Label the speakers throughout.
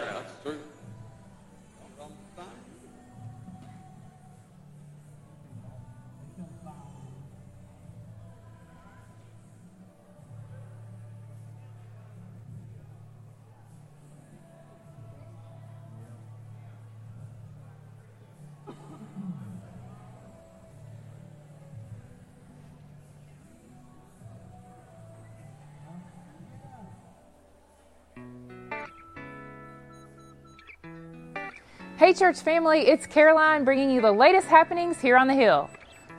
Speaker 1: Yeah,
Speaker 2: Hey, church family, it's Caroline bringing you the latest happenings here on the Hill.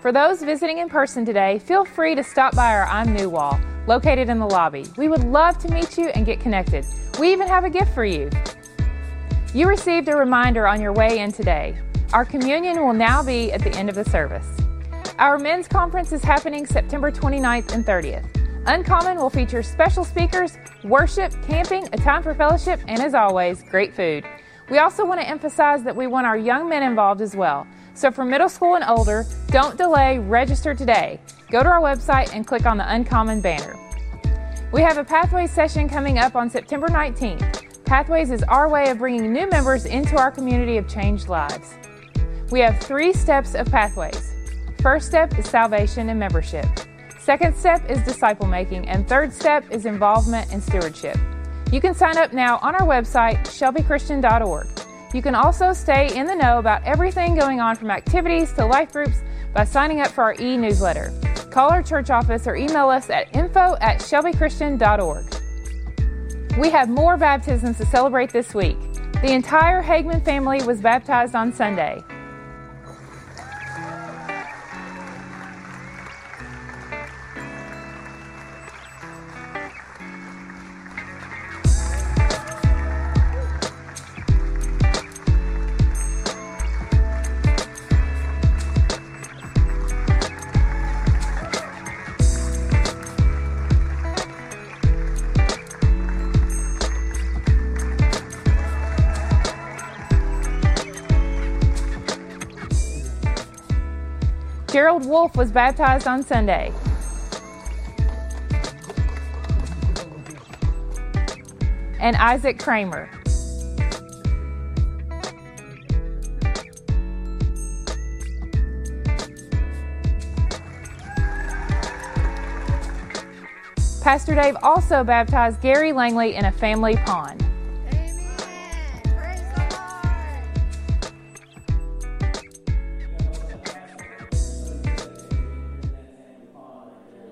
Speaker 2: For those visiting in person today, feel free to stop by our I'm New wall, located in the lobby. We would love to meet you and get connected. We even have a gift for you. You received a reminder on your way in today. Our communion will now be at the end of the service. Our men's conference is happening September 29th and 30th. Uncommon will feature special speakers, worship, camping, a time for fellowship, and as always, great food. We also want to emphasize that we want our young men involved as well. So for middle school and older, don't delay, register today. Go to our website and click on the Uncommon banner. We have a Pathways session coming up on September 19th. Pathways is our way of bringing new members into our community of changed lives. We have three steps of Pathways. First step is salvation and membership. Second step is disciple making, and third step is involvement and stewardship. You can sign up now on our website, shelbychristian.org. You can also stay in the know about everything going on from activities to life groups by signing up for our e newsletter. Call our church office or email us at info at shelbychristian.org. We have more baptisms to celebrate this week. The entire Hagman family was baptized on Sunday. Wolf was baptized on Sunday. And Isaac Kramer. Pastor Dave also baptized Gary Langley in a family pond.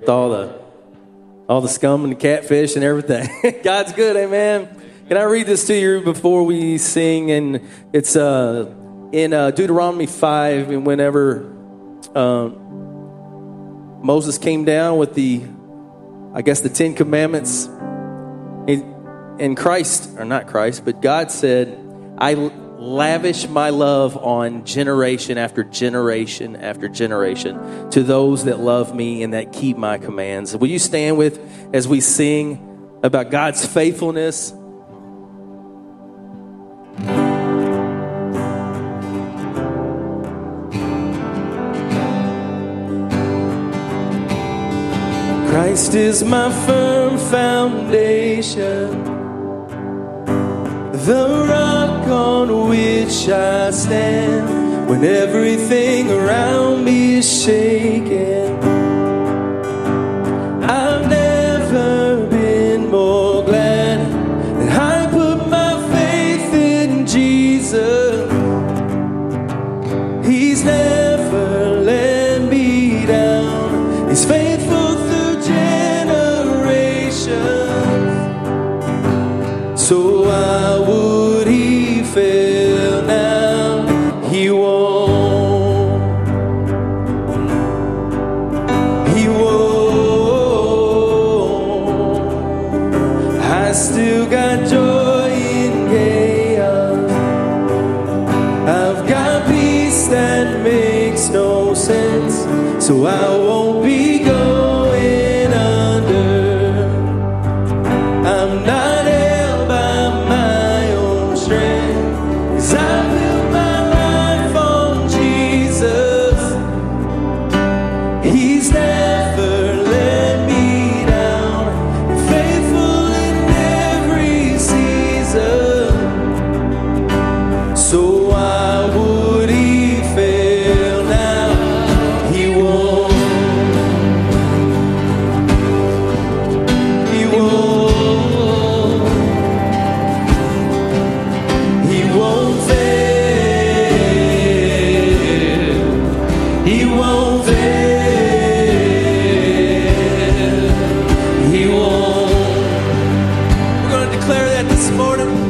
Speaker 3: All the all the scum and the catfish and everything. God's good, amen. Can I read this to you before we sing? And it's uh, in uh, Deuteronomy 5, and whenever um, Moses came down with the, I guess, the Ten Commandments, and Christ, or not Christ, but God said, I lavish my love on generation after generation after generation to those that love me and that keep my commands. Will you stand with as we sing about God's faithfulness? Christ is my firm foundation, the rock on which I stand when everything around me is shaking. this morning.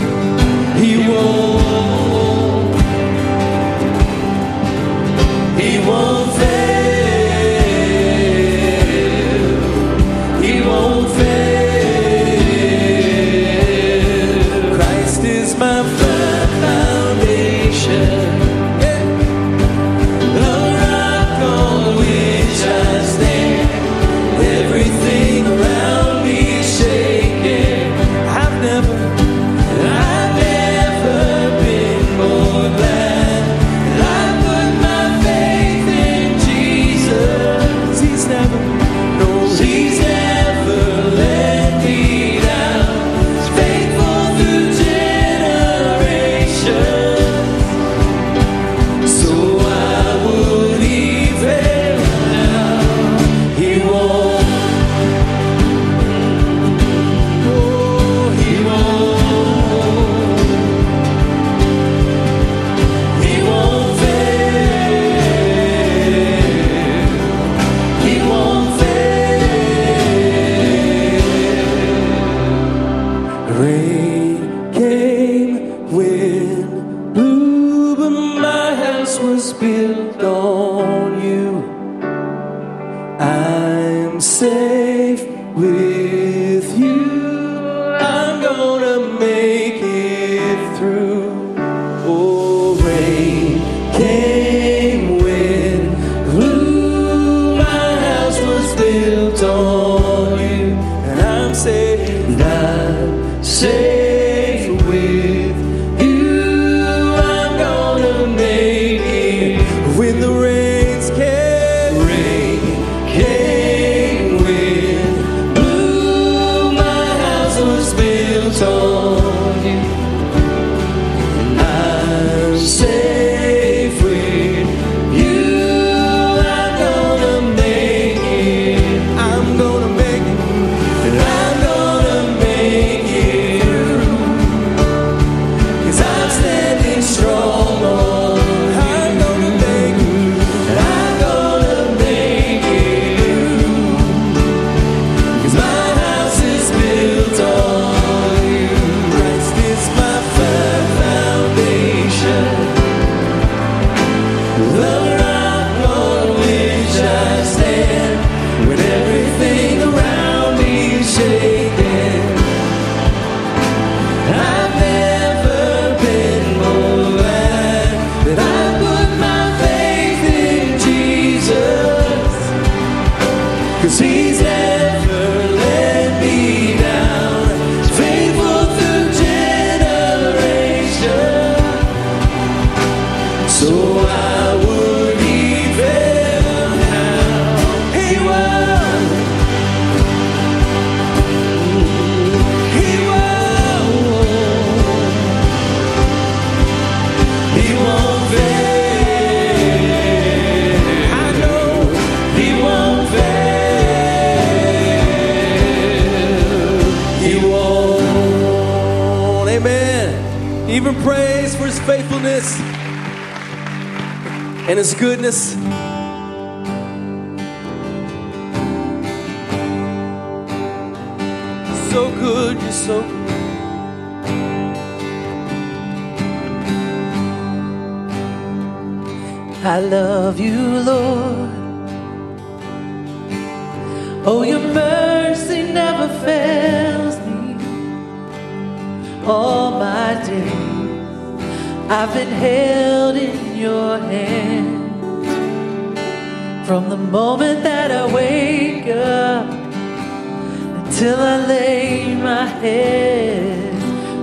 Speaker 3: till I
Speaker 1: lay my head.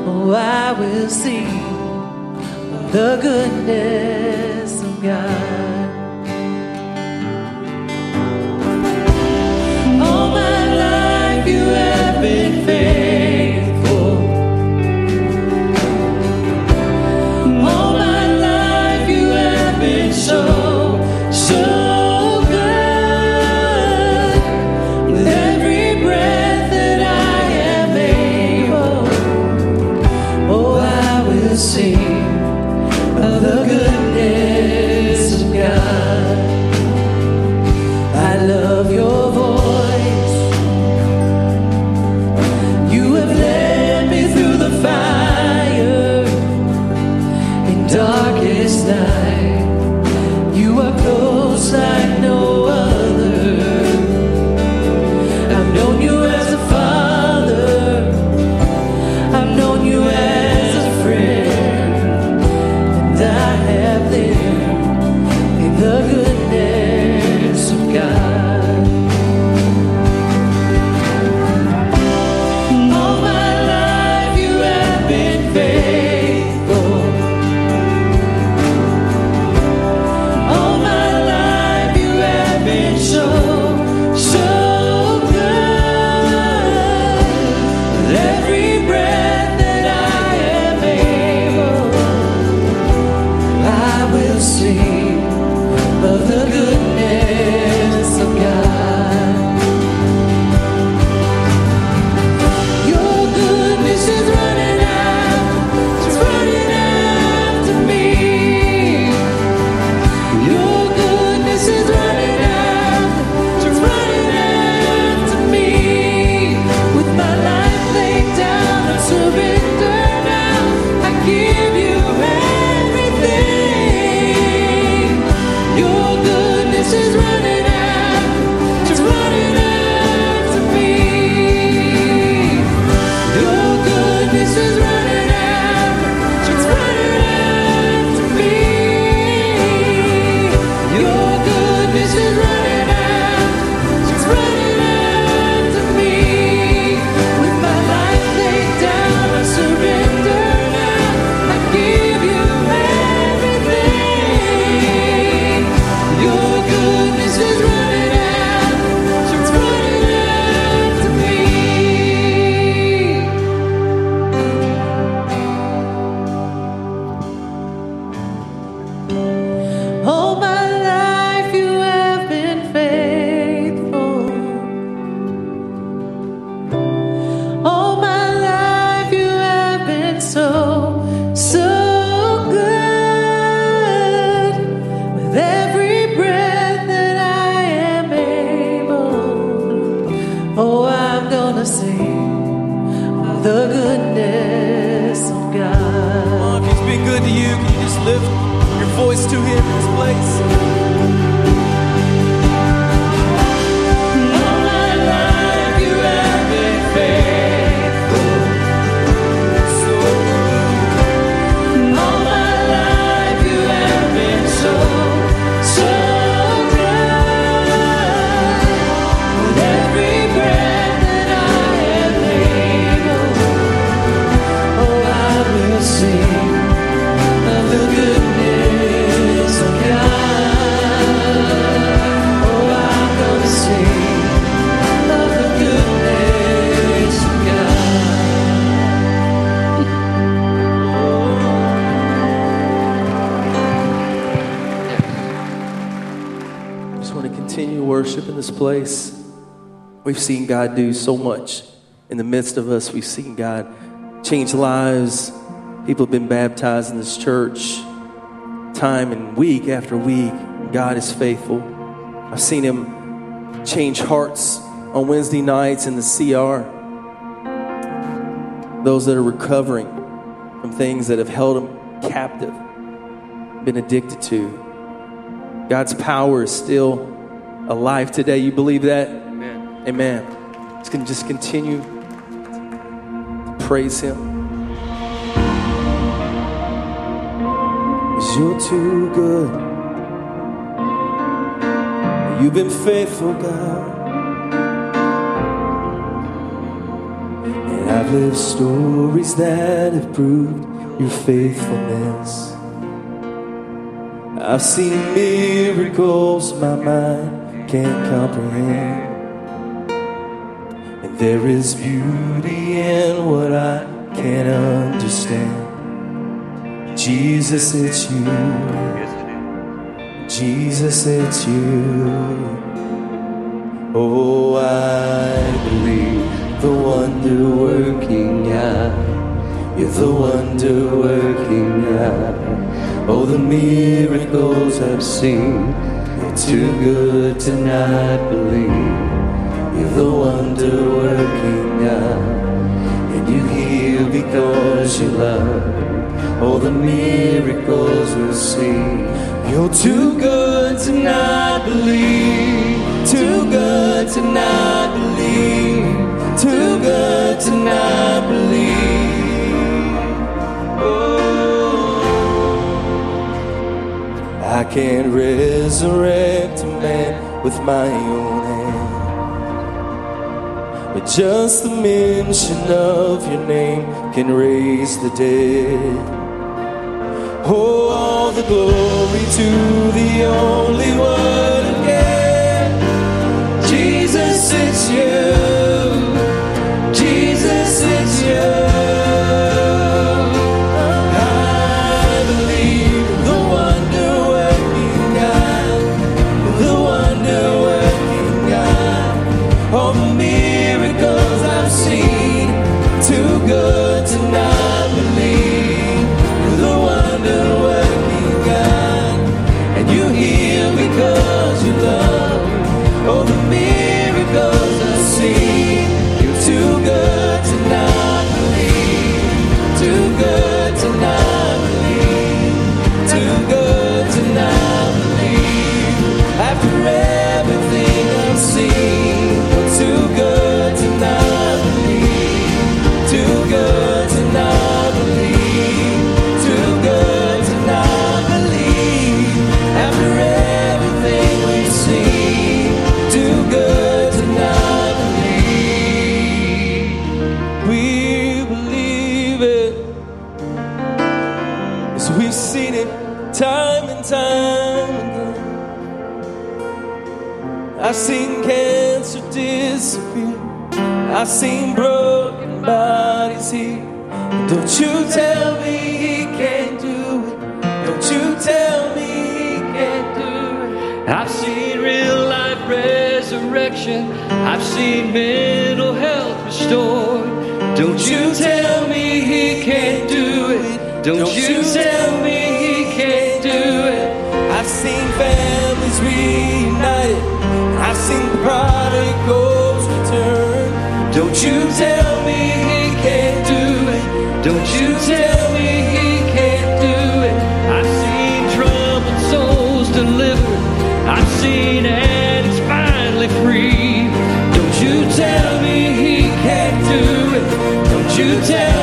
Speaker 1: Oh, I will see the goodness of God. All my life you have been faithful.
Speaker 3: Worship in this place. We've seen God do so much in the midst of us. We've seen God change lives. People have been baptized in this church time and week after week. God is faithful. I've seen Him change hearts on Wednesday nights in the CR. Those that are recovering from things that have held them captive, been addicted to. God's power is still alive today. You believe that? Amen. Amen. gonna just continue to praise Him. 'Cause you're too good. You've been faithful, God. And I've lived stories that have proved your faithfulness. I've seen miracles my mind can't comprehend. And there is beauty in what I can't understand. Jesus, it's you. Jesus, it's you. Oh, I believe the wonder working God. You're the wonder working God. Oh, the miracles I've seen. Too good to not believe. You're the wonder working God. And you heal because you love. all the miracles we'll see. You're too good to not believe. Too good to not believe. Too good to not believe. I can't resurrect a man with my own hand. But just the mention of your name can raise the dead. Oh, all the glory to the only one again. Jesus, it's you. I've seen
Speaker 4: mental health restored. Don't you tell me he can't do it. Don't, you tell me he can't do it.
Speaker 3: I've seen families reunited. I've seen prodigals return.
Speaker 4: Don't
Speaker 1: Don't you tell me he can't do it. Don't you tell me he can't do it. I've seen troubled souls delivered. I've seen tell me he can't do it. Don't you tell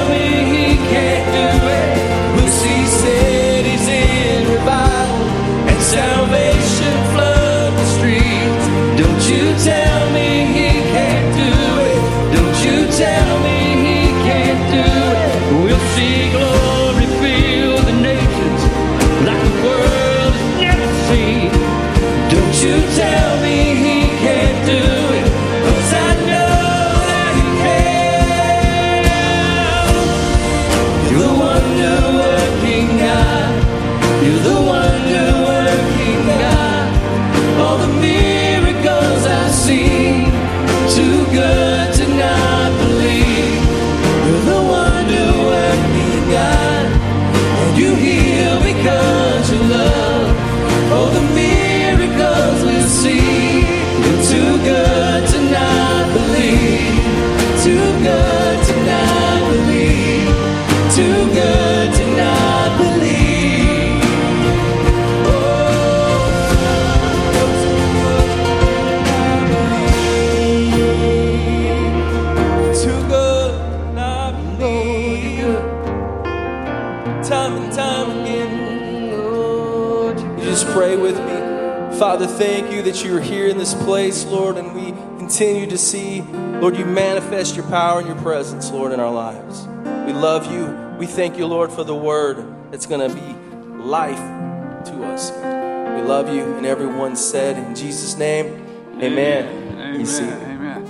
Speaker 3: Father, thank you that you are here in this place, Lord, and we continue to see, Lord, you manifest your power and your presence, Lord, in our lives. We love you. We thank you, Lord, for the word that's going to be life to us. We love you, and everyone said, in Jesus' name, amen.
Speaker 5: Amen.
Speaker 3: You see.
Speaker 5: Amen.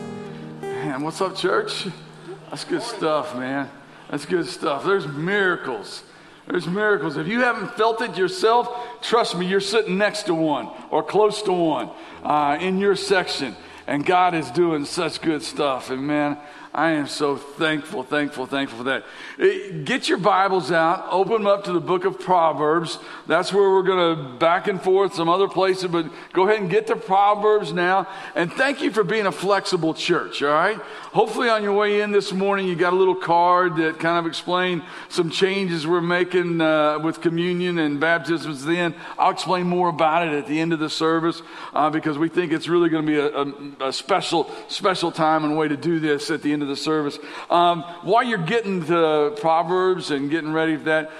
Speaker 5: Man, what's up, church? That's good stuff, man. That's good stuff. There's miracles. There's miracles. If you haven't felt it yourself, trust me, you're sitting next to one or close to one uh, in your section. And God is doing such good stuff. And man, I am so thankful, thankful, thankful for that. Eh, Get your Bibles out, open them up to the book of Proverbs. That's where we're going to back and forth some other places, but go ahead and get to Proverbs now. And thank you for being a flexible church, all right? Hopefully, on your way in this morning, you got a little card that kind of explained some changes we're making uh, with communion and baptisms. Then I'll explain more about it at the end of the service uh, because we think it's really going to be a, a, a special, special time and way to do this at the end of the service. Um, while you're getting to Proverbs and getting ready for that,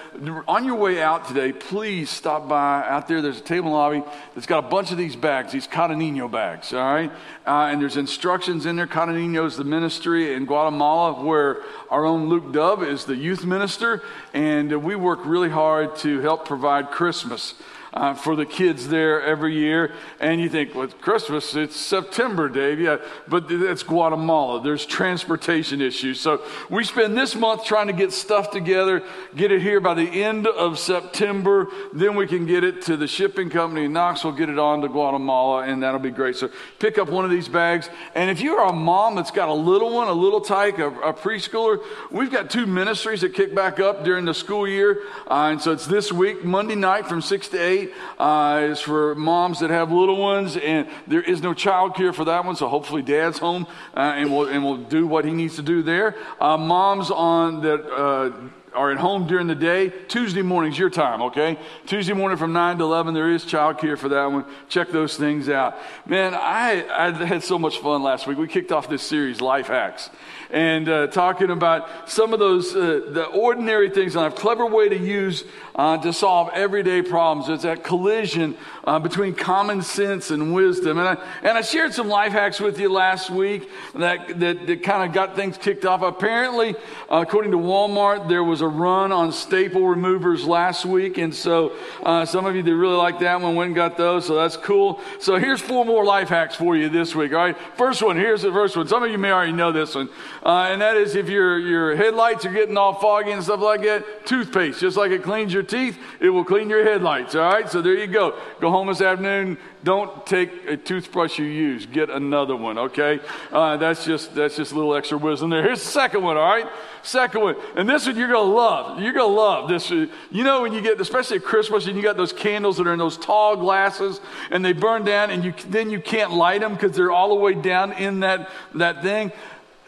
Speaker 5: on your way out today, please stop by out there. There's a table lobby that's got a bunch of these bags, these Catanino bags, all right? Uh, and there's instructions in there. Catanino is the ministry in Guatemala where our own Luke Dove is the youth minister, and we work really hard to help provide Christmas. Uh, for the kids there every year. And you think, well, Christmas, it's September, Dave. Yeah, but that's Guatemala. There's transportation issues. So we spend this month trying to get stuff together, get it here by the end of September. Then we can get it to the shipping company in Knoxville, get it on to Guatemala, and that'll be great. So pick up one of these bags. And if you're a mom that's got a little one, a little tyke, a, a preschooler, we've got two ministries that kick back up during the school year. Uh, and so it's this week, Monday night from 6 to 8 uh, is for moms that have little ones, and there is no child care for that one. So hopefully, dad's home uh, and will and will do what he needs to do there. Uh, moms on that. Uh, are at home during the day. Tuesday morning's your time, okay? Tuesday morning from 9 to 11, there is childcare for that one. Check those things out. Man, I, I had so much fun last week. We kicked off this series, Life Hacks, and uh, talking about some of those, uh, the ordinary things in life, clever way to use uh, to solve everyday problems. It's that collision uh, between common sense and wisdom. And I, and I shared some life hacks with you last week that, that, that kind of got things kicked off. Apparently, according to Walmart, there was a run on staple removers last week. And so uh, some of you that really like that one went and got those. So that's cool. So here's four more life hacks for you this week. All right. First one. Here's the first one. Some of you may already know this one. Uh, and that is if your, your headlights are getting all foggy and stuff like that, toothpaste, just like it cleans your teeth, it will clean your headlights. All right. So there you go. Go home this afternoon. Don't take a toothbrush you use. Get another one. Okay. Uh, that's just, that's just a little extra wisdom there. Here's the second one. All right. Second one. And this one you're going to love. You're going to love this. You know, when you get, especially at Christmas, and you got those candles that are in those tall glasses and they burn down and you, then you can't light them because they're all the way down in that, that thing.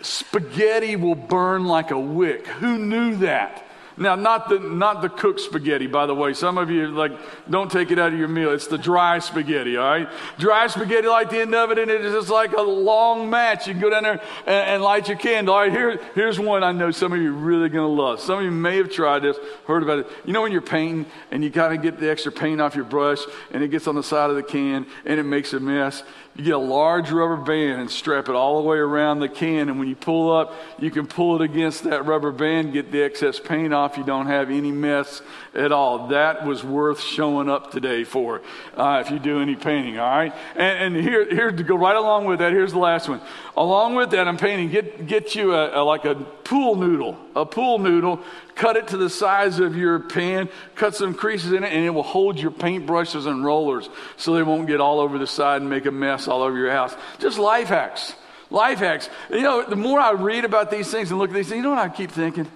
Speaker 5: Spaghetti will burn like a wick. Who knew that? Now, not the not the cooked spaghetti, by the way. Some of you like don't take it out of your meal. It's the dry spaghetti, all right? Dry spaghetti, like the end of it, and it is just like a long match. You can go down there and, and light your candle. All right, here, here's one I know some of you are really gonna love. Some of you may have tried this, heard about it. You know when you're painting and you kind of get the extra paint off your brush and it gets on the side of the can and it makes a mess. You get a large rubber band and strap it all the way around the can, and when you pull up, you can pull it against that rubber band, get the excess paint off. You don't have any mess at all. That was worth showing up today for uh, if you do any painting, all right? And, and, here, here to go right along with that, here's the last one. Along with that, I'm painting, get, get you a, a, like a pool noodle, a pool noodle, cut it to the size of your pen, cut some creases in it, and it will hold your paintbrushes and rollers so they won't get all over the side and make a mess all over your house. Just life hacks. Life hacks. You know, the more I read about these things and look at these things, you know what I keep thinking?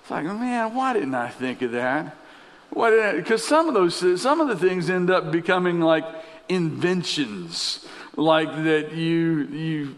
Speaker 5: It's like, man, why didn't I think of that? Because some of those, some of the things end up becoming like inventions, like that you you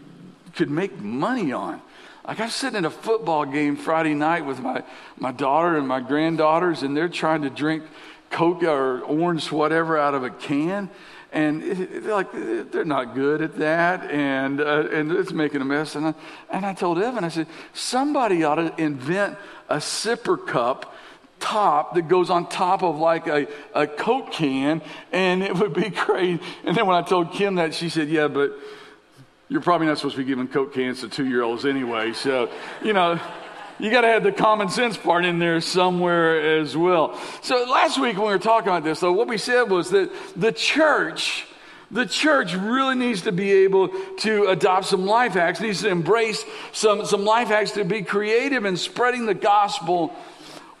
Speaker 5: could make money on. Like I'm sitting in a football game Friday night with my, my daughter and my granddaughters, and they're trying to drink Coca or orange whatever out of a can. And it, like they're not good at that, and uh, and it's making a mess. And I, and I told Evan, I said, somebody ought to invent a sipper cup top that goes on top of like a, a Coke can, and it would be great. And then when I told Kim that, she said, Yeah, but you're probably not supposed to be giving Coke cans to two year olds anyway. So, you know, you got to have the common sense part in there somewhere as well. So, last week when we were talking about this, though, what we said was that the church. The church really needs to be able to adopt some life hacks, needs to embrace some, some life hacks to be creative in spreading the gospel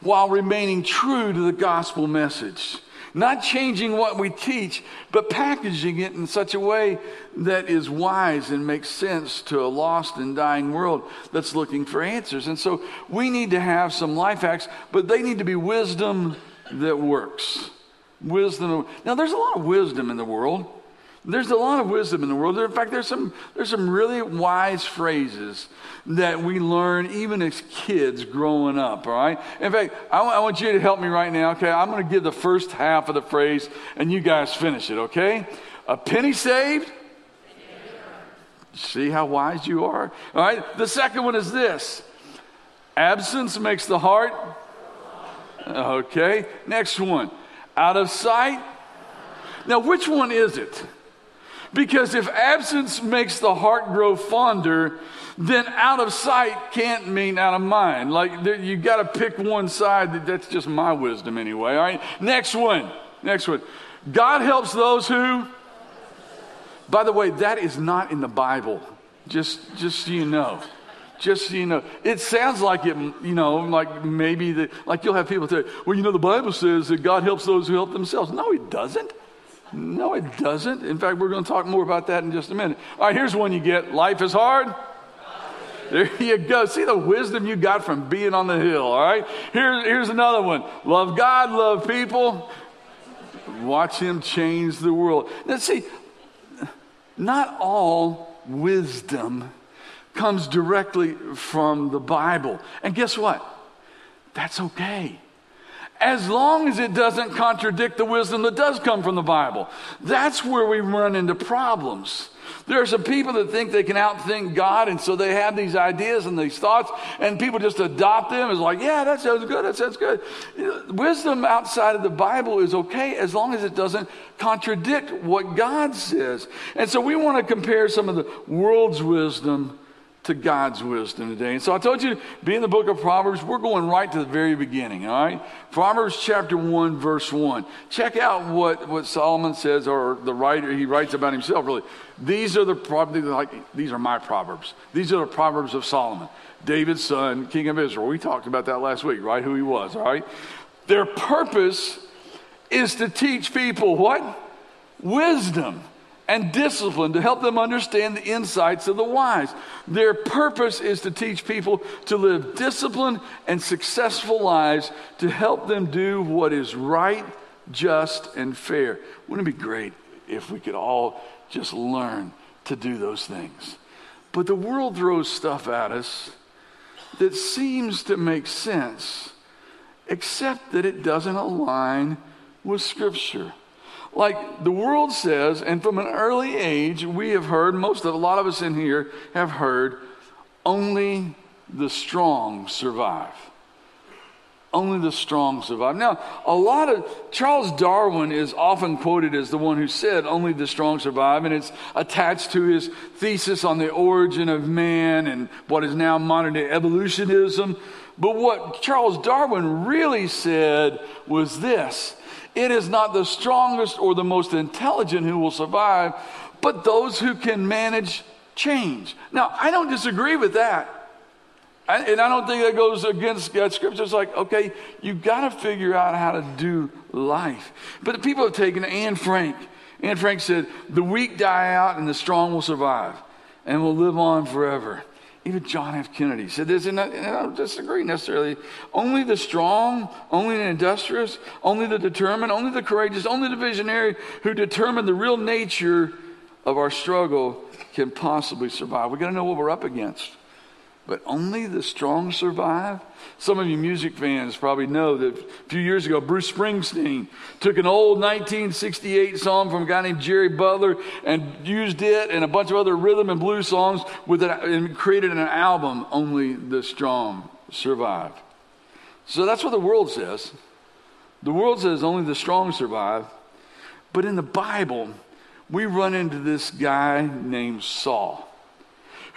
Speaker 5: while remaining true to the gospel message. Not changing what we teach, but packaging it in such a way that is wise and makes sense to a lost and dying world that's looking for answers. And so we need to have some life hacks, but they need to be wisdom that works. Wisdom. Now, there's a lot of wisdom in the world. There's a lot of wisdom in the world. In fact, there's some, there's some really wise phrases that we learn even as kids growing up, all right? In fact, I, w- I want you to help me right now, okay? I'm going to give the first half of the phrase and you guys finish it, okay? A penny saved. See how wise you are? All right? The second one is this absence makes the heart. Okay. Next one out of sight. Now, which one is it? Because if absence makes the heart grow fonder, then out of sight can't mean out of mind. Like you got to pick one side. That's just my wisdom anyway. All right. Next one. Next one. God helps those who. By the way, that is not in the Bible. Just, just so you know. Just so you know. It sounds like it, you know, like maybe the, like you'll have people say, well, you know, the Bible says that God helps those who help themselves. No, it doesn't. No, it doesn't. In fact, we're going to talk more about that in just a minute. All right, here's one you get life is hard. There you go. See the wisdom you got from being on the hill, all right? Here, here's another one love God, love people, watch Him change the world. Now, see, not all wisdom comes directly from the Bible. And guess what? That's okay as long as it doesn't contradict the wisdom that does come from the Bible. That's where we run into problems. There are some people that think they can outthink God, and so they have these ideas and these thoughts, and people just adopt them as like, yeah, that sounds good, that sounds good. Wisdom outside of the Bible is okay as long as it doesn't contradict what God says. And so we want to compare some of the world's wisdom to God's wisdom today. And so I told you to be in the book of Proverbs. We're going right to the very beginning, all right? Proverbs chapter 1, verse 1. Check out what, what Solomon says, or the writer, he writes about himself, really. These are the probably like these are my proverbs. These are the proverbs of Solomon, David's son, king of Israel. We talked about that last week, right? Who he was, all right? Their purpose is to teach people what? Wisdom and discipline to help them understand the insights of the wise. Their purpose is to teach people to live disciplined and successful lives to help them do what is right, just, and fair. Wouldn't it be great if we could all just learn to do those things? But the world throws stuff at us that seems to make sense, except that it doesn't align with Scripture. Like the world says, and from an early age, we have heard, most of a lot of us in here have heard, only the strong survive. Only the strong survive. Now, a lot of Charles Darwin is often quoted as the one who said only the strong survive, and it's attached to his thesis on the origin of man and what is now modern day evolutionism. But what Charles Darwin really said was this it is not the strongest or the most intelligent who will survive, but those who can manage change. Now, I don't disagree with that. And I don't think that goes against uh, God's scripture. It's like, okay, you've got to figure out how to do life. But the people have taken Anne Frank. Anne Frank said, the weak die out and the strong will survive and will live on forever. Even John F. Kennedy said this, and I, I don't disagree necessarily. Only the strong, only the industrious, only the determined, only the courageous, only the visionary who determine the real nature of our struggle can possibly survive. We've got to know what we're up against but only the strong survive. Some of you music fans probably know that a few years ago, Bruce Springsteen took an old 1968 song from a guy named Jerry Butler and used it and a bunch of other rhythm and blues songs with it and created an album, Only the Strong Survive. So that's what the world says. The world says only the strong survive. But in the Bible, we run into this guy named Saul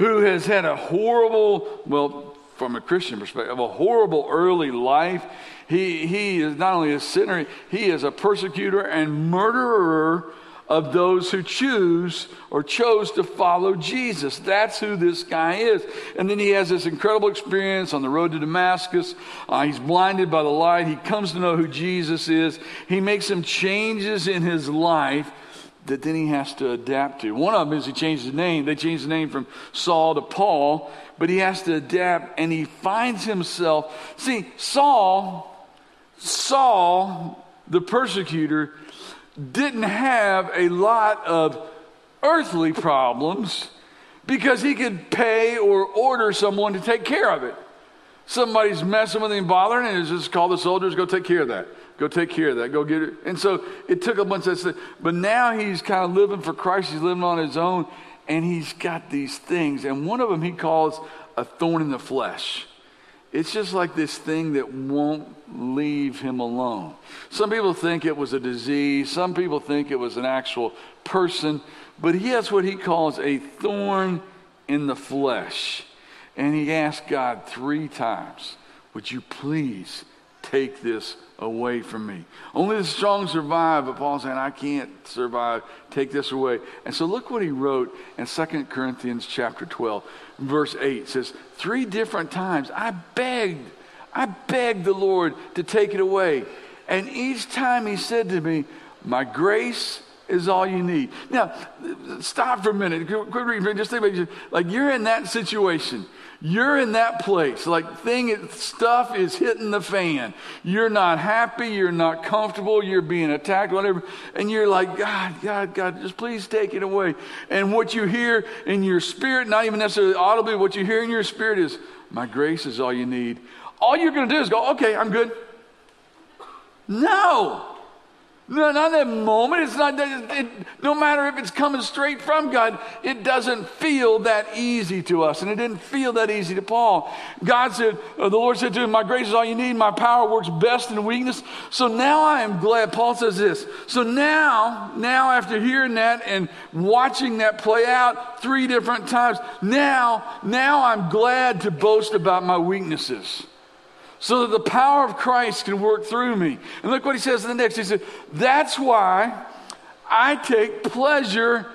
Speaker 5: who has had a horrible, well, from a Christian perspective, a horrible early life. He, he is not only a sinner, he is a persecutor and murderer of those who choose or chose to follow Jesus. That's who this guy is. And then he has this incredible experience on the road to Damascus. Uh, he's blinded by the light. He comes to know who Jesus is. He makes some changes in his life that then he has to adapt to. One of them is he changed his name. They changed the name from Saul to Paul, but he has to adapt and he finds himself. See, Saul, Saul, the persecutor, didn't have a lot of earthly problems because he could pay or order someone to take care of it. Somebody's messing with him, bothering, him, and just call the soldiers, go take care of that. Go take care of that. Go get it. And so it took a bunch of stuff. But now he's kind of living for Christ. He's living on his own. And he's got these things. And one of them he calls a thorn in the flesh. It's just like this thing that won't leave him alone. Some people think it was a disease. Some people think it was an actual person. But he has what he calls a thorn in the flesh. And he asked God three times, Would you please take this away from me. Only the strong survive, but Paul's saying, I can't survive. Take this away. And so look what he wrote in 2 Corinthians chapter 12, verse 8. It says, Three different times I begged, I begged the Lord to take it away. And each time he said to me, My grace is all you need. Now, stop for a minute. Quit reading. Just think about it. Like you're in that situation. You're in that place. Like thing, stuff is hitting the fan. You're not happy. You're not comfortable. You're being attacked, whatever. And you're like, God, God, God, just please take it away. And what you hear in your spirit, not even necessarily audibly, what you hear in your spirit is, my grace is all you need. All you're going to do is go, okay, I'm good. No. No, not that moment. It's not that, it, no matter if it's coming straight from God, it doesn't feel that easy to us. And it didn't feel that easy to Paul. God said, uh, the Lord said to him, My grace is all you need. My power works best in weakness. So now I am glad. Paul says this. So now, now after hearing that and watching that play out three different times, now, now I'm glad to boast about my weaknesses so that the power of Christ can work through me. And look what he says in the next. He said, That's why I take pleasure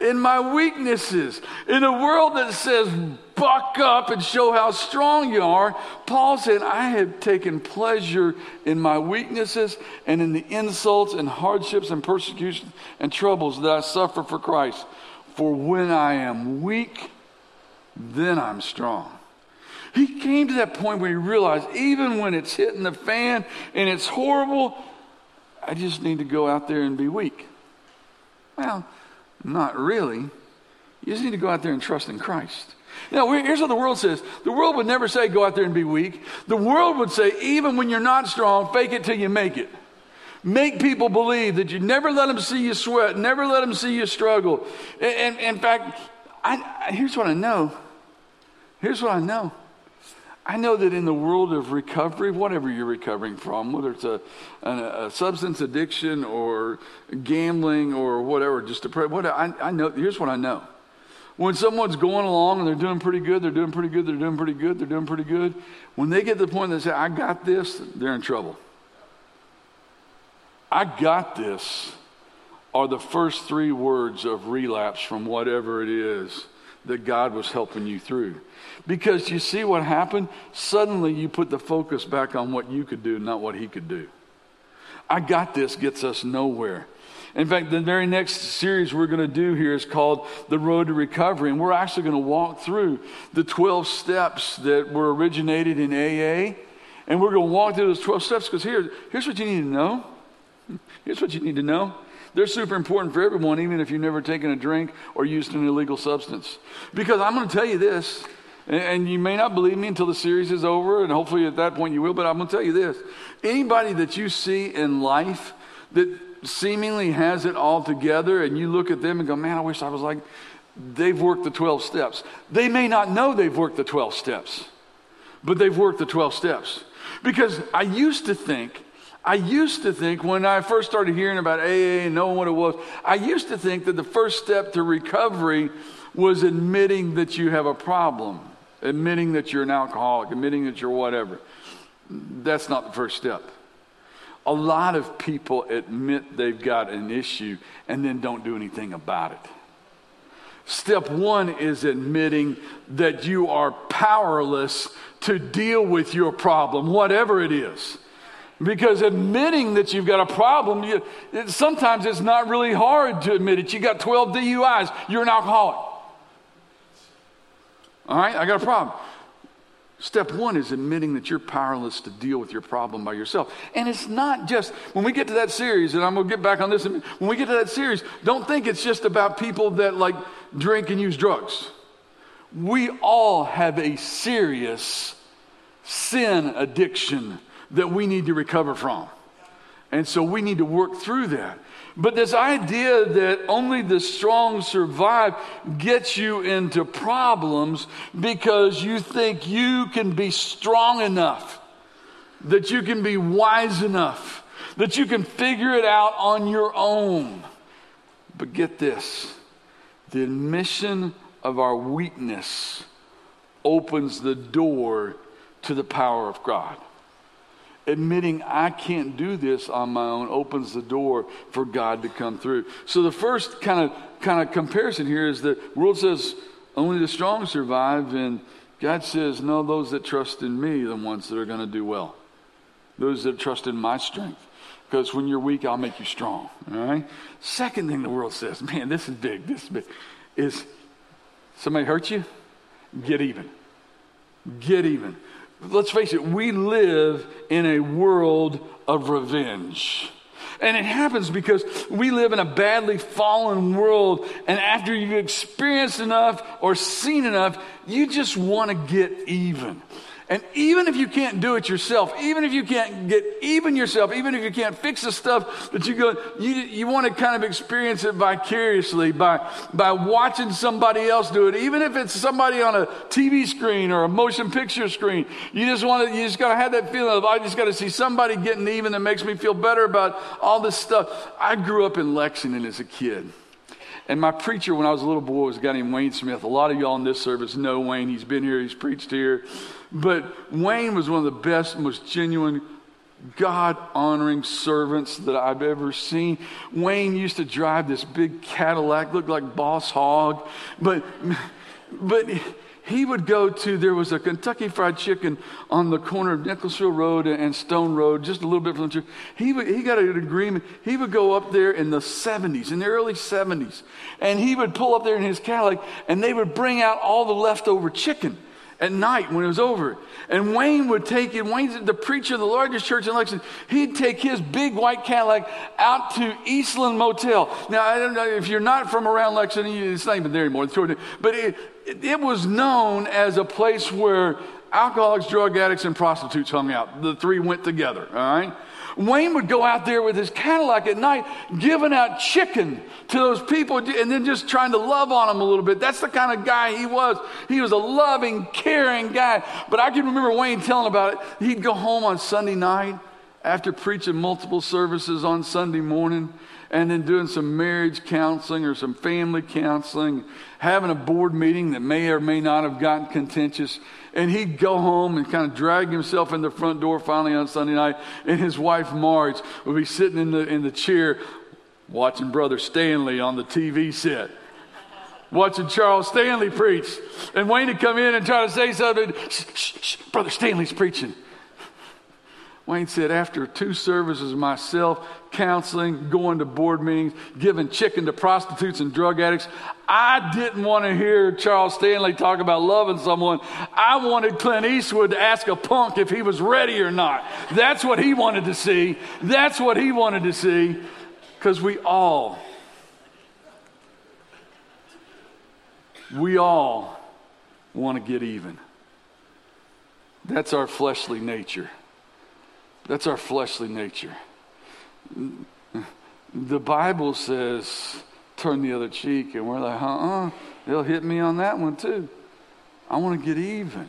Speaker 5: in my weaknesses. In a world that says, buck up and show how strong you are, Paul said, I have taken pleasure in my weaknesses and in the insults and hardships and persecutions and troubles that I suffer for Christ. For when I am weak, then I'm strong. He came to that point where he realized even when it's hitting the fan and it's horrible, I just need to go out there and be weak. Well, not really. You just need to go out there and trust in Christ. Now, here's what the world says the world would never say, go out there and be weak. The world would say, even when you're not strong, fake it till you make it. Make people believe that you never let them see you sweat, never let them see you struggle. And, and in fact, I, here's what I know. Here's what I know. I know that in the world of recovery, whatever you're recovering from, whether it's a, a, a substance addiction or gambling or whatever, just depression, what I, I know. Here's what I know. When someone's going along and they're doing pretty good, they're doing pretty good, they're doing pretty good, they're doing pretty good. When they get to the point that they say, "I got this," they're in trouble. I got this are the first three words of relapse from whatever it is that God was helping you through. Because you see what happened? Suddenly you put the focus back on what you could do, not what he could do. I got this gets us nowhere. In fact, the very next series we're going to do here is called The Road to Recovery. And we're actually going to walk through the 12 steps that were originated in AA. And we're going to walk through those 12 steps because here, here's what you need to know. Here's what you need to know. They're super important for everyone, even if you've never taken a drink or used an illegal substance. Because I'm going to tell you this and you may not believe me until the series is over, and hopefully at that point you will, but I'm going to tell you this. Anybody that you see in life that seemingly has it all together, and you look at them and go, man, I wish I was like, they've worked the 12 steps. They may not know they've worked the 12 steps, but they've worked the 12 steps. Because I used to think, I used to think when I first started hearing about AA and knowing what it was, I used to think that the first step to recovery was admitting that you have a problem admitting that you're an alcoholic, admitting that you're whatever. That's not the first step. A lot of people admit they've got an issue and then don't do anything about it. Step one is admitting that you are powerless to deal with your problem, whatever it is. Because admitting that you've got a problem, you, it, sometimes it's not really hard to admit it. You got 12 DUIs, you're an alcoholic. All right, I got a problem. Step one is admitting that you're powerless to deal with your problem by yourself. And it's not just, when we get to that series, and I'm going to get back on this, when we get to that series, don't think it's just about people that like drink and use drugs. We all have a serious sin addiction that we need to recover from. And so we need to work through that. But this idea that only the strong survive gets you into problems because you think you can be strong enough, that you can be wise enough, that you can figure it out on your own. But get this the admission of our weakness opens the door to the power of God admitting I can't do this on my own opens the door for God to come through. So the first kind of kind of comparison here is that world says only the strong survive and God says no those that trust in me are the ones that are going to do well. Those that trust in my strength. Because when you're weak, I'll make you strong. All right? Second thing the world says, man, this is big, this is big, is somebody hurt you? Get even. Get even let's face it, we live in a world of revenge. And it happens because we live in a badly fallen world. And after you've experienced enough or seen enough, you just want to get even. And even if you can't do it yourself, even if you can't get even yourself, even if you can't fix the stuff that you go, you, you want to kind of experience it vicariously by, by watching somebody else do it. Even if it's somebody on a TV screen or a motion picture screen, you just want to, you just got to have that feeling of, I just got to see somebody getting even that makes me feel better about all this stuff. I grew up in Lexington as a kid. And my preacher, when I was a little boy, was a guy named Wayne Smith. A lot of y'all in this service know Wayne. He's been here, he's preached here. But Wayne was one of the best, most genuine, God honoring servants that I've ever seen. Wayne used to drive this big Cadillac, looked like Boss Hogg. But, but he would go to, there was a Kentucky Fried Chicken on the corner of Nicholasville Road and Stone Road, just a little bit from the church. He, would, he got an agreement. He would go up there in the 70s, in the early 70s, and he would pull up there in his Cadillac, and they would bring out all the leftover chicken at night when it was over. And Wayne would take it, Wayne's the preacher of the largest church in Lexington, he'd take his big white Cadillac out to Eastland Motel. Now, I don't know if you're not from around Lexington, it's not even there anymore, but it, it, was known as a place where alcoholics, drug addicts, and prostitutes hung out. The three went together, all right? Wayne would go out there with his Cadillac at night, giving out chicken to those people and then just trying to love on them a little bit. That's the kind of guy he was. He was a loving, caring guy. But I can remember Wayne telling about it. He'd go home on Sunday night after preaching multiple services on Sunday morning and then doing some marriage counseling or some family counseling, having a board meeting that may or may not have gotten contentious. And he'd go home and kind of drag himself in the front door finally on Sunday night. And his wife, Marge, would be sitting in the, in the chair watching Brother Stanley on the TV set. Watching Charles Stanley preach. And Wayne would come in and try to say something. Shh, shh, shh, Brother Stanley's preaching. Wayne said, after two services myself, counseling, going to board meetings, giving chicken to prostitutes and drug addicts, I didn't want to hear Charles Stanley talk about loving someone. I wanted Clint Eastwood to ask a punk if he was ready or not. That's what he wanted to see. That's what he wanted to see. Because we all, we all want to get even. That's our fleshly nature. That's our fleshly nature. The Bible says, turn the other cheek, and we're like, uh uh-uh, uh, they'll hit me on that one too. I want to get even.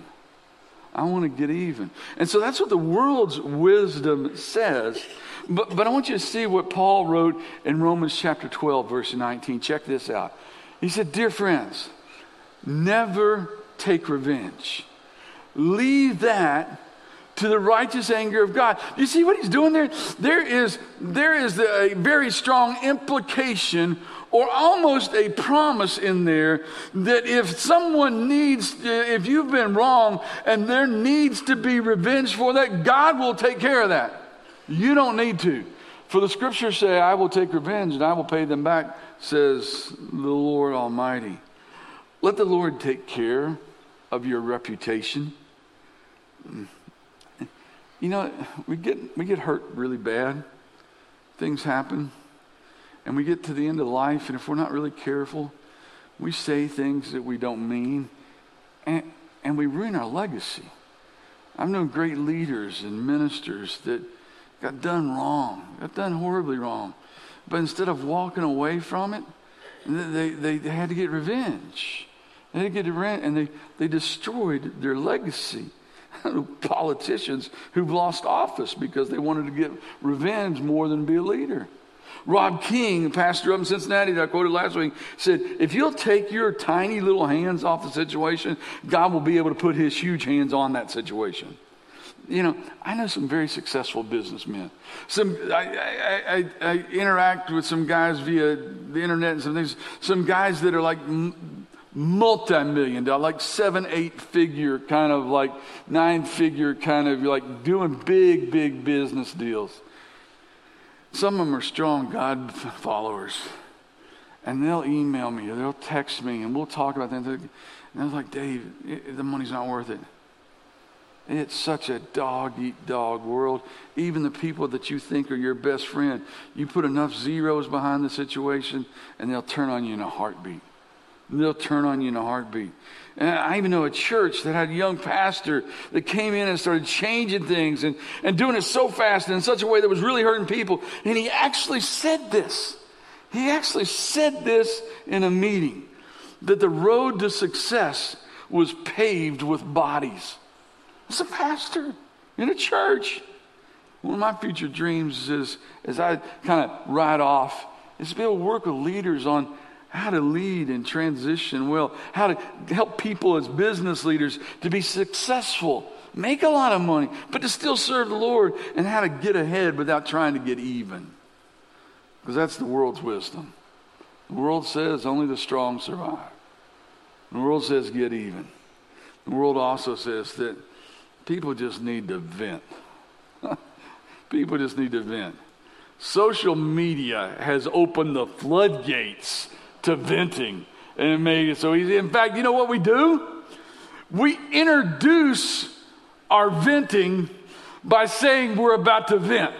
Speaker 5: I want to get even. And so that's what the world's wisdom says. But, but I want you to see what Paul wrote in Romans chapter 12, verse 19. Check this out. He said, Dear friends, never take revenge. Leave that to the righteous anger of God. You see what he's doing there? There is, there is a very strong implication or almost a promise in there that if someone needs, if you've been wrong and there needs to be revenge for that, God will take care of that. You don't need to. For the scriptures say, I will take revenge and I will pay them back, says the Lord Almighty. Let the Lord take care of your reputation. You know, we get, we get hurt really bad. Things happen. And we get to the end of life, and if we're not really careful, we say things that we don't mean, and, and we ruin our legacy. I've known great leaders and ministers that got done wrong, got done horribly wrong. But instead of walking away from it, they, they, they had to get revenge. They had to get revenge, and they, they destroyed their legacy. Politicians who've lost office because they wanted to get revenge more than be a leader. Rob King, pastor up in Cincinnati that I quoted last week, said, If you'll take your tiny little hands off the situation, God will be able to put his huge hands on that situation. You know, I know some very successful businessmen. Some I, I, I, I interact with some guys via the internet and some things. Some guys that are like multi-million dollar, like seven, eight figure, kind of like nine figure, kind of like doing big, big business deals. Some of them are strong God followers. And they'll email me or they'll text me and we'll talk about that. And I was like, Dave, the money's not worth it. It's such a dog eat dog world. Even the people that you think are your best friend, you put enough zeros behind the situation and they'll turn on you in a heartbeat. They'll turn on you in a heartbeat. And I even know a church that had a young pastor that came in and started changing things and, and doing it so fast and in such a way that was really hurting people. And he actually said this. He actually said this in a meeting that the road to success was paved with bodies. It's a pastor in a church. One of my future dreams is, as I kind of ride off, is to be able to work with leaders on how to lead and transition well, how to help people as business leaders to be successful, make a lot of money, but to still serve the Lord, and how to get ahead without trying to get even. Because that's the world's wisdom. The world says only the strong survive. The world says get even. The world also says that people just need to vent. people just need to vent. Social media has opened the floodgates to venting and it made it so easy. In fact, you know what we do? we introduce our venting by saying we're about to vent.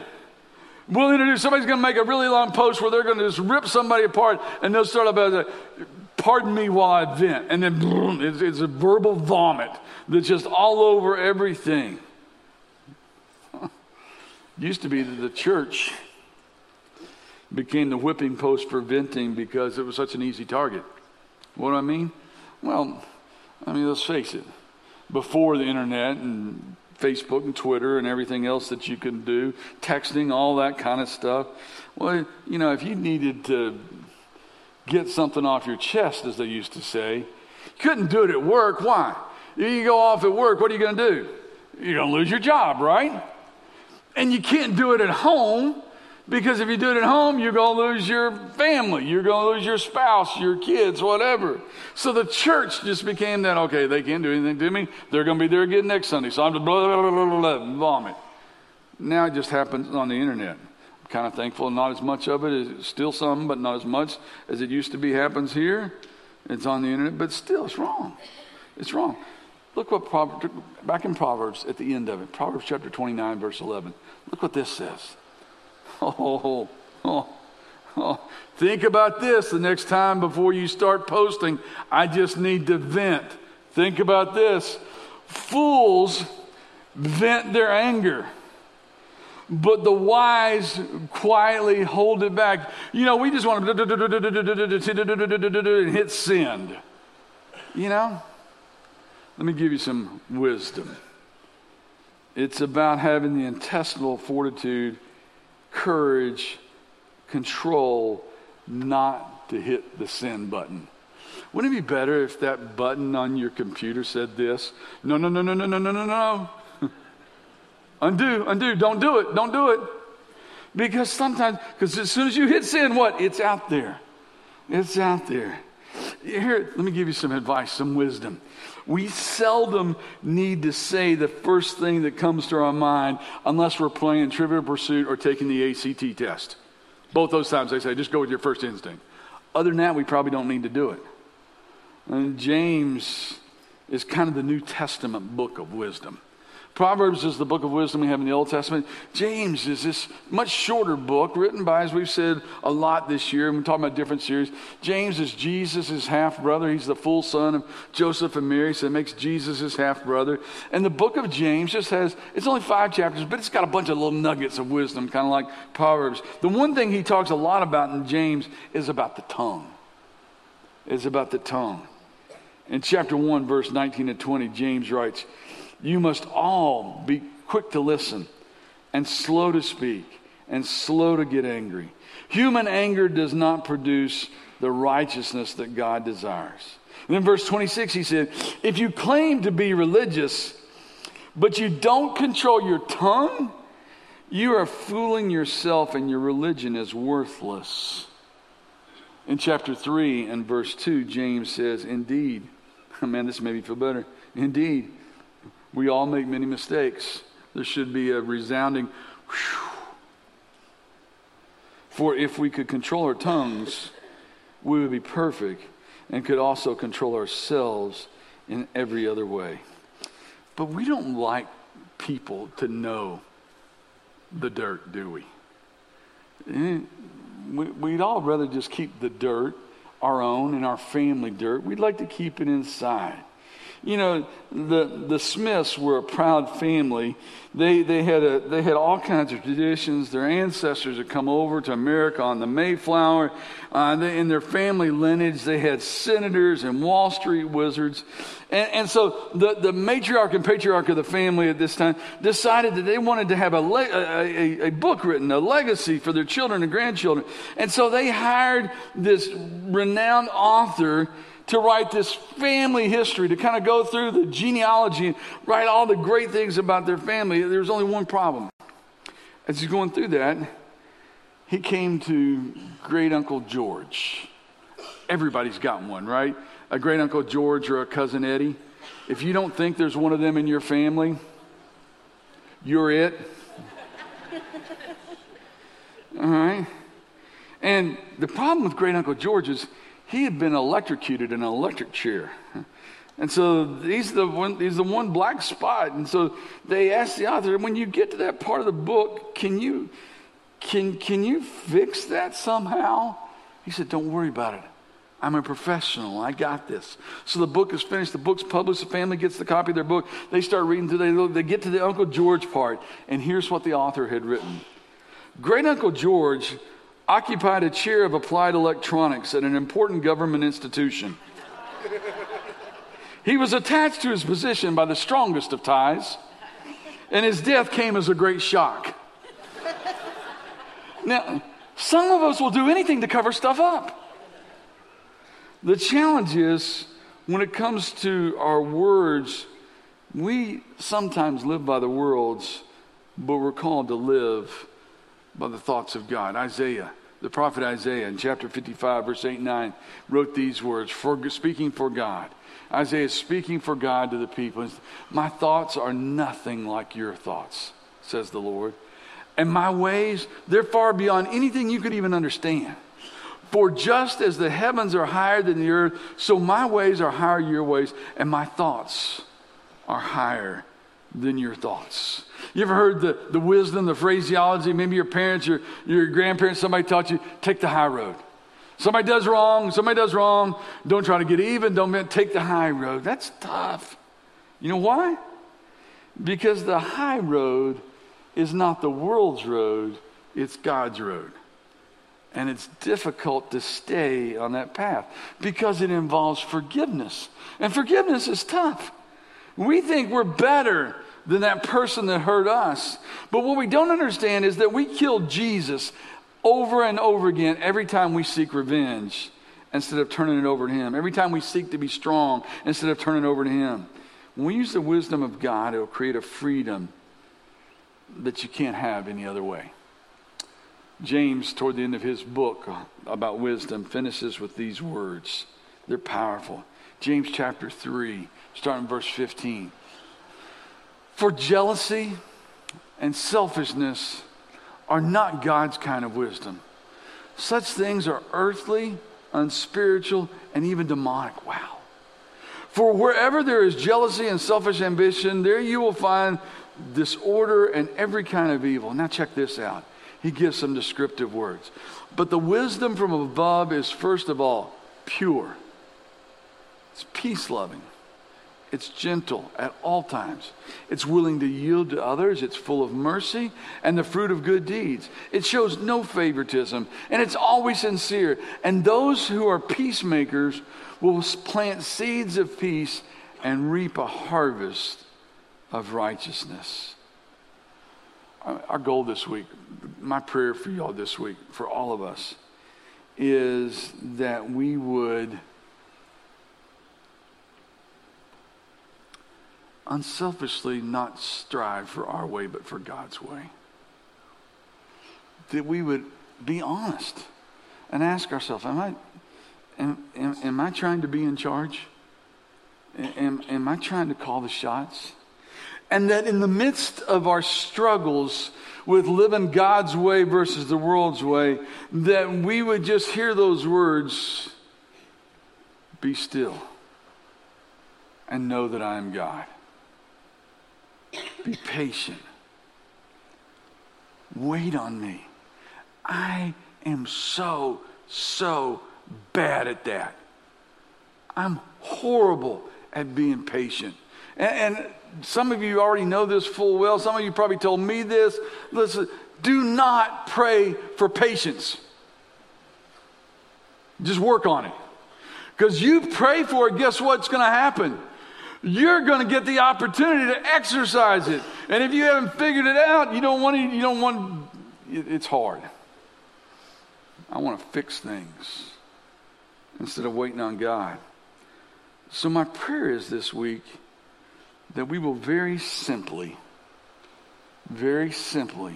Speaker 5: We'll introduce somebody's going to make a really long post where they're going to just rip somebody apart and they'll start about, a pardon me while I vent. And then boom, it's, it's a verbal vomit that's just all over everything. Used to be that the church became the whipping post for venting because it was such an easy target. What do I mean? Well, I mean, let's face it. Before the internet and Facebook and Twitter and everything else that you can do, texting, all that kind of stuff. Well, you know, if you needed to get something off your chest, as they used to say, you couldn't do it at work. Why? If You go off at work, what are you going to do? You're going to lose your job, right? And you can't do it at home because if you do it at home, you're going to lose your family. You're going to lose your spouse, your kids, whatever. So the church just became that, okay, they can't do anything to me. They're going to be there again next Sunday. So I'm just blah, blah, blah, blah, vomit. Now it just happens on the internet. I'm kind of thankful not as much of it, is still some, but not as much as it used to be happens here. It's on the internet, but still, it's wrong. It's wrong. Look what Proverbs, back in Proverbs at the end of it, Proverbs chapter 29, verse 11. Look what this says. Oh, oh, oh. Think about this the next time before you start posting. I just need to vent. Think about this. Fools vent their anger, but the wise quietly hold it back. You know, we just want to hit send. You know? Let me give you some wisdom. It's about having the intestinal fortitude courage, control not to hit the send button. Wouldn't it be better if that button on your computer said this? No, no, no, no, no, no, no, no, no. undo, undo, don't do it, don't do it. Because sometimes, because as soon as you hit send, what? It's out there. It's out there. Here, let me give you some advice, some wisdom. We seldom need to say the first thing that comes to our mind unless we're playing Trivial Pursuit or taking the ACT test. Both those times they say, just go with your first instinct. Other than that, we probably don't need to do it. And James is kind of the New Testament book of wisdom. Proverbs is the book of wisdom we have in the Old Testament. James is this much shorter book written by, as we've said a lot this year, and we're talking about different series. James is Jesus' half brother. He's the full son of Joseph and Mary, so it makes Jesus his half brother. And the book of James just has, it's only five chapters, but it's got a bunch of little nuggets of wisdom, kind of like Proverbs. The one thing he talks a lot about in James is about the tongue. It's about the tongue. In chapter 1, verse 19 and 20, James writes, you must all be quick to listen and slow to speak and slow to get angry. Human anger does not produce the righteousness that God desires. And in verse 26, he said, If you claim to be religious, but you don't control your tongue, you are fooling yourself and your religion is worthless. In chapter 3 and verse 2, James says, Indeed, man, this made me feel better. Indeed, we all make many mistakes. There should be a resounding whew. For if we could control our tongues, we would be perfect and could also control ourselves in every other way. But we don't like people to know the dirt, do we? Eh, we'd all rather just keep the dirt, our own and our family dirt. We'd like to keep it inside. You know, the, the Smiths were a proud family. They, they, had a, they had all kinds of traditions. Their ancestors had come over to America on the Mayflower. Uh, they, in their family lineage, they had senators and Wall Street wizards. And, and so the, the matriarch and patriarch of the family at this time decided that they wanted to have a, le- a, a, a book written, a legacy for their children and grandchildren. And so they hired this renowned author to write this family history, to kind of go through the genealogy and write all the great things about their family. There's only one problem. As he's going through that, he came to great uncle George. Everybody's got one, right? A great uncle George or a cousin Eddie. If you don't think there's one of them in your family, you're it. All right? And the problem with great uncle George is he had been electrocuted in an electric chair. And so he's the one, he's the one black spot. And so they asked the author, when you get to that part of the book, can you, can, can you fix that somehow? He said, don't worry about it. I'm a professional. I got this. So the book is finished. The book's published. The family gets the copy of their book. They start reading through. They, they get to the Uncle George part. And here's what the author had written Great Uncle George occupied a chair of applied electronics at an important government institution. He was attached to his position by the strongest of ties, and his death came as a great shock. Now, some of us will do anything to cover stuff up. The challenge is when it comes to our words, we sometimes live by the words, but we're called to live by the thoughts of God. Isaiah, the prophet Isaiah in chapter 55, verse 8 and 9, wrote these words for, speaking for God. Isaiah is speaking for God to the people. My thoughts are nothing like your thoughts, says the Lord. And my ways, they're far beyond anything you could even understand. For just as the heavens are higher than the earth, so my ways are higher than your ways, and my thoughts are higher than your thoughts. You ever heard the, the wisdom, the phraseology? Maybe your parents, your, your grandparents, somebody taught you, take the high road. Somebody does wrong, somebody does wrong. Don't try to get even. Don't take the high road. That's tough. You know why? Because the high road is not the world's road, it's God's road. And it's difficult to stay on that path because it involves forgiveness. And forgiveness is tough. We think we're better than that person that hurt us. But what we don't understand is that we kill Jesus over and over again every time we seek revenge instead of turning it over to Him. Every time we seek to be strong instead of turning it over to Him. When we use the wisdom of God, it will create a freedom that you can't have any other way. James, toward the end of his book about wisdom, finishes with these words. They're powerful. James chapter 3, starting verse 15. For jealousy and selfishness are not God's kind of wisdom. Such things are earthly, unspiritual, and even demonic. Wow. For wherever there is jealousy and selfish ambition, there you will find disorder and every kind of evil. Now, check this out. He gives some descriptive words. But the wisdom from above is, first of all, pure, it's peace loving it's gentle at all times. It's willing to yield to others. It's full of mercy and the fruit of good deeds. It shows no favoritism and it's always sincere. And those who are peacemakers will plant seeds of peace and reap a harvest of righteousness. Uh, our goal this week, my prayer for y'all this week, for all of us, is that we would unselfishly not strive for our way, but for God's way. That we would be honest and ask ourselves, am I, am, am, am I trying to be in charge? Am, am I trying to call the shots? And that in the midst of our struggles with living God's way versus the world's way, that we would just hear those words be still and know that I am God. Be patient. Wait on me. I am so, so bad at that. I'm horrible at being patient. And, and, some of you already know this full well. Some of you probably told me this. Listen, do not pray for patience. Just work on it. Because you pray for it, guess what's going to happen? You're going to get the opportunity to exercise it. And if you haven't figured it out, you don't want to, you don't want, it's hard. I want to fix things instead of waiting on God. So, my prayer is this week that we will very simply, very simply,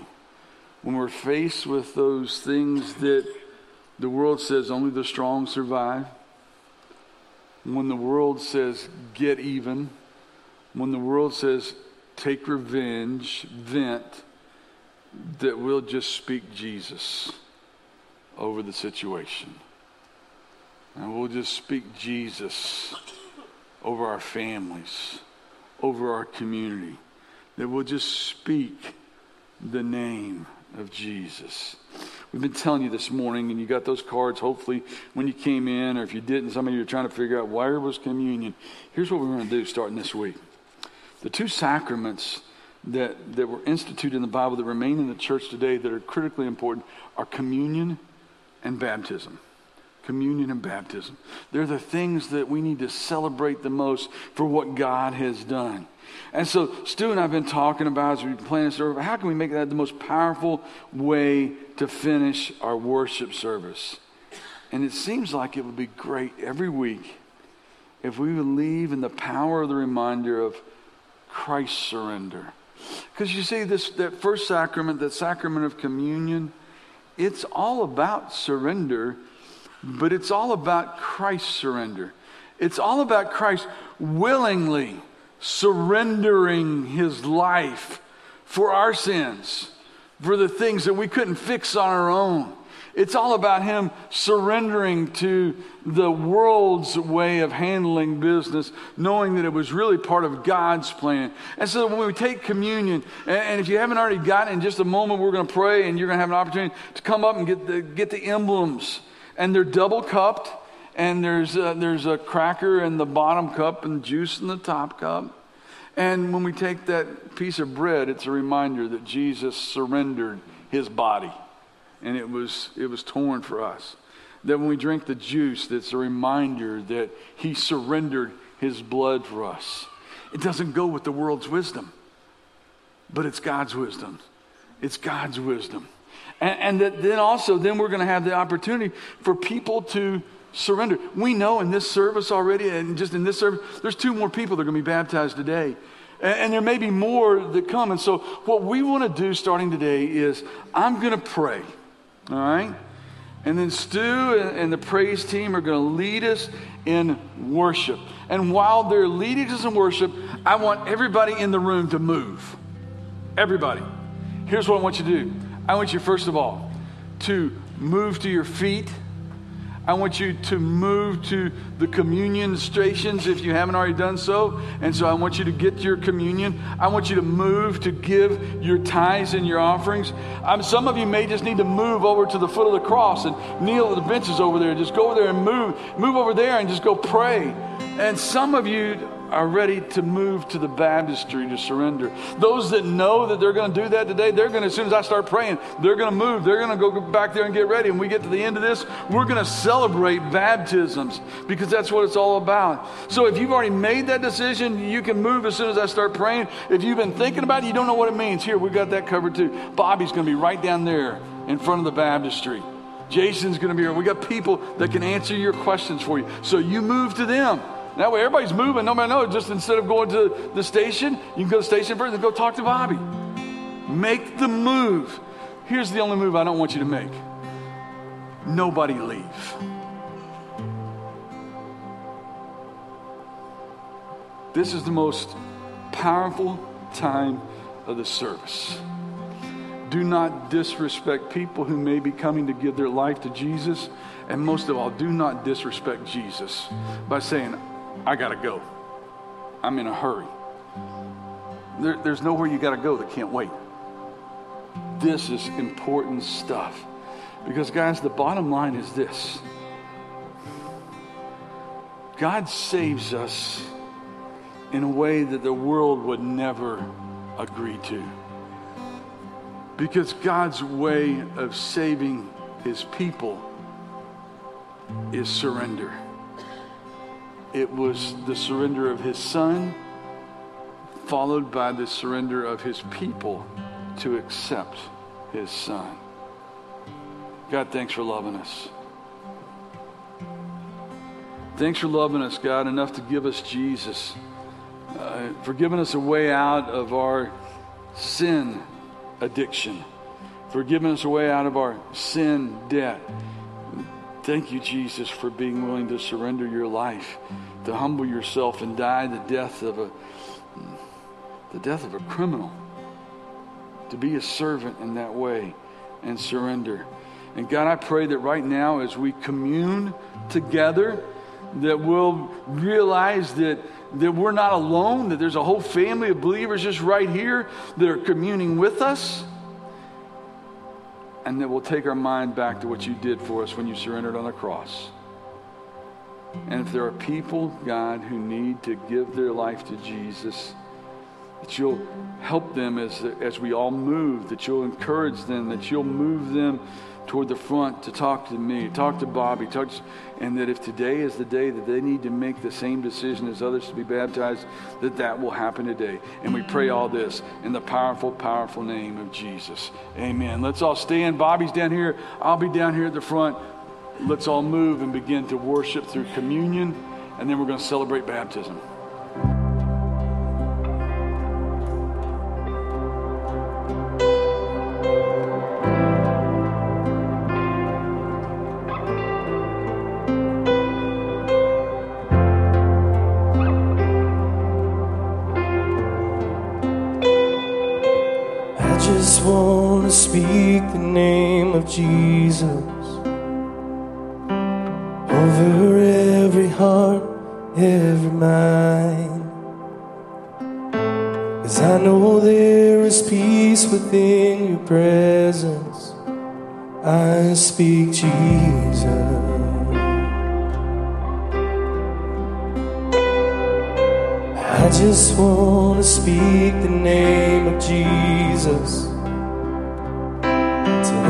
Speaker 5: when we're faced with those things that the world says only the strong survive, when the world says get even, when the world says take revenge, vent, that we'll just speak Jesus over the situation. And we'll just speak Jesus over our families, over our community, that we'll just speak the name of Jesus. We've been telling you this morning, and you got those cards hopefully when you came in, or if you didn't, some of you are trying to figure out where was communion. Here's what we're going to do starting this week. The two sacraments that, that were instituted in the Bible that remain in the church today that are critically important are communion and baptism. Communion and baptism. They're the things that we need to celebrate the most for what God has done. And so, Stu and I have been talking about as we've been planning service, how can we make that the most powerful way to finish our worship service? And it seems like it would be great every week if we would leave in the power of the reminder of Christ's surrender. Because you see, this that first sacrament, that sacrament of communion, it's all about surrender, but it's all about Christ's surrender. It's all about Christ willingly surrendering his life for our sins, for the things that we couldn't fix on our own. It's all about him surrendering to the world's way of handling business, knowing that it was really part of God's plan. And so when we take communion, and, if you haven't already gotten in just a moment we're going to pray and you're going to have an opportunity to come up and get the, get the emblems. And they're double cupped and there's a, there's a cracker in the bottom cup and juice in the top cup. And when we take that piece of bread, it's a reminder that Jesus surrendered his body and it was, it was torn for us. That when we drink the juice, that's a reminder that he surrendered his blood for us. It doesn't go with the world's wisdom, but it's God's wisdom. It's God's wisdom. And, and that then also, then we're going to have the opportunity for people to surrender. We know in this service already, and just in this service, there's two more people that are going to be baptized today. And, and there may be more that come. And so, what we want to do starting today is I'm going to pray, all right? And then Stu and, and the praise team are going to lead us in worship. And while they're leading us in worship, I want everybody in the room to move. Everybody. Here's what I want you to do I want you, first of all, to move to your feet I want you to move to the communion stations if you haven't already done so. And so I want you to get your communion. I want you to move to give your tithes and your offerings. Um, some of you may just need to move over to the foot of the cross and kneel at the benches over there. Just go over there and move. Move over there and just go pray. And some of you are ready to move to the baptistry to surrender. Those that know that they're going to do that today, they're going to, as soon as I start praying, they're going to move. They're going to go back there and get ready. And we get to the end of this, we're going to celebrate baptisms because that's what it's all about. So if you've already made that decision, you can move as soon as I start praying. If you've been thinking about it, you don't know what it means. Here, we got that covered too. Bobby's going to be right down there in front of the baptistry. Jason's going to be here. We got people that can answer your questions for you. So you move to them. That way everybody's moving, nobody knows. Just instead of going to the station, you can go to the station first and go talk to Bobby. Make the move. Here's the only move I don't want you to make nobody leave. This is the most powerful time of the service. Do not disrespect people who may be coming to give their life to Jesus. And most of all, do not disrespect Jesus by saying, I got to go. I'm in a hurry. There, there's nowhere you got to go that can't wait. This is important stuff. Because, guys, the bottom line is this God saves us in a way that the world would never agree to. Because God's way of saving his people is surrender. It was the surrender of his son, followed by the surrender of his people to accept his son. God, thanks for loving us. Thanks for loving us, God, enough to give us Jesus, uh, for giving us a way out of our sin addiction, for giving us a way out of our sin debt. Thank you, Jesus, for being willing to surrender your life, to humble yourself and die the death of a the death of a criminal. To be a servant in that way and surrender. And God, I pray that right now as we commune together, that we'll realize that, that we're not alone, that there's a whole family of believers just right here that are communing with us. And that we'll take our mind back to what you did for us when you surrendered on the cross. And if there are people, God, who need to give their life to Jesus, that you'll help them as, as we all move, that you'll encourage them, that you'll move them toward the front to talk to me, talk to Bobby, talk to, and that if today is the day that they need to make the same decision as others to be baptized, that that will happen today. And we pray all this in the powerful, powerful name of Jesus. Amen. Let's all stand. Bobby's down here. I'll be down here at the front. Let's all move and begin to worship through communion, and then we're going to celebrate baptism.
Speaker 1: Jesus over every heart, every mind. Cause I know there is peace within your presence. I speak Jesus. I just want to speak the name of Jesus.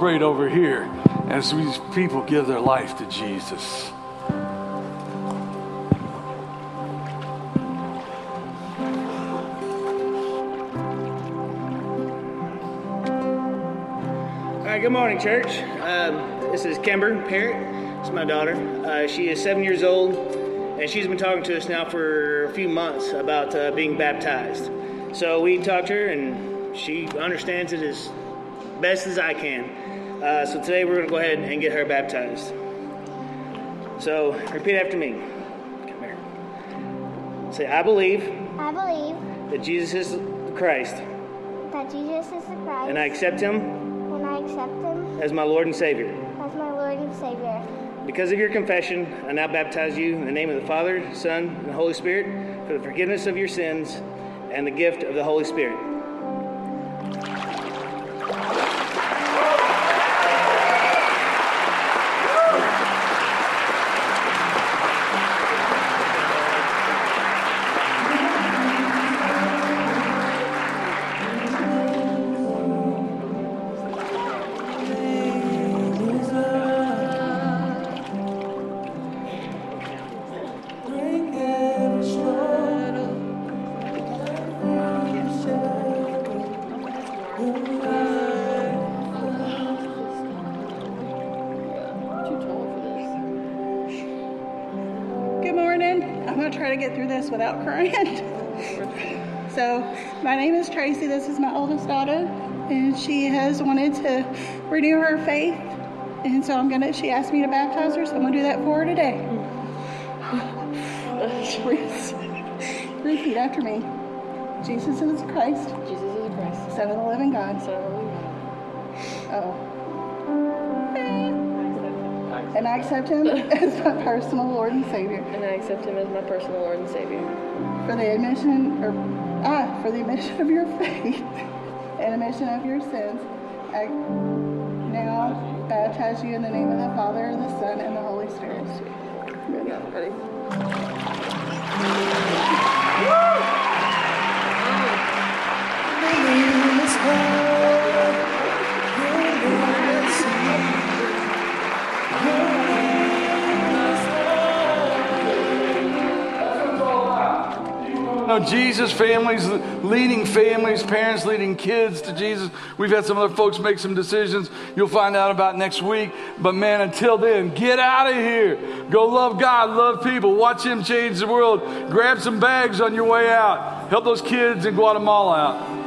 Speaker 5: Celebrate over here as these people give their life to Jesus.
Speaker 6: All right, good morning, church. Um, this is Kimber Parrott. It's my daughter. Uh, she is seven years old, and she's been talking to us now for a few months about uh, being baptized. So we talked to her, and she understands it as best as I can. Uh, so today we're going to go ahead and get her baptized. So repeat after me. Come here. Say, I believe
Speaker 7: I believe
Speaker 6: that Jesus is the Christ,
Speaker 7: that Jesus is the Christ,
Speaker 6: and I accept him
Speaker 7: and I accept him
Speaker 6: as my Lord and Savior.
Speaker 7: as my Lord and Savior.
Speaker 6: Because of your confession, I now baptize you in the name of the Father, Son, and Holy Spirit for the forgiveness of your sins and the gift of the Holy Spirit.
Speaker 8: Try to get through this without crying. so, my name is Tracy. This is my oldest daughter, and she has wanted to renew her faith. And so, I'm to, she asked me to baptize her, so I'm to do that for her today. Repeat after me Jesus is Christ,
Speaker 9: Jesus is Christ.
Speaker 8: Son of the living God.
Speaker 9: Son of the living God.
Speaker 8: Oh. And I accept him as my personal Lord and Savior.
Speaker 9: And I accept him as my personal Lord and Savior.
Speaker 8: for the admission or ah for the admission of your faith and admission of your sins. I now baptize you in the name of the Father, and the Son, and the Holy Spirit.
Speaker 9: Ready?
Speaker 5: No, Jesus families leading families, parents leading kids to Jesus. We've had some other folks make some decisions you'll find out about next week. But man, until then, get out of here. Go love God, love people, watch Him change the world. Grab some bags on your way out. Help those kids in Guatemala out.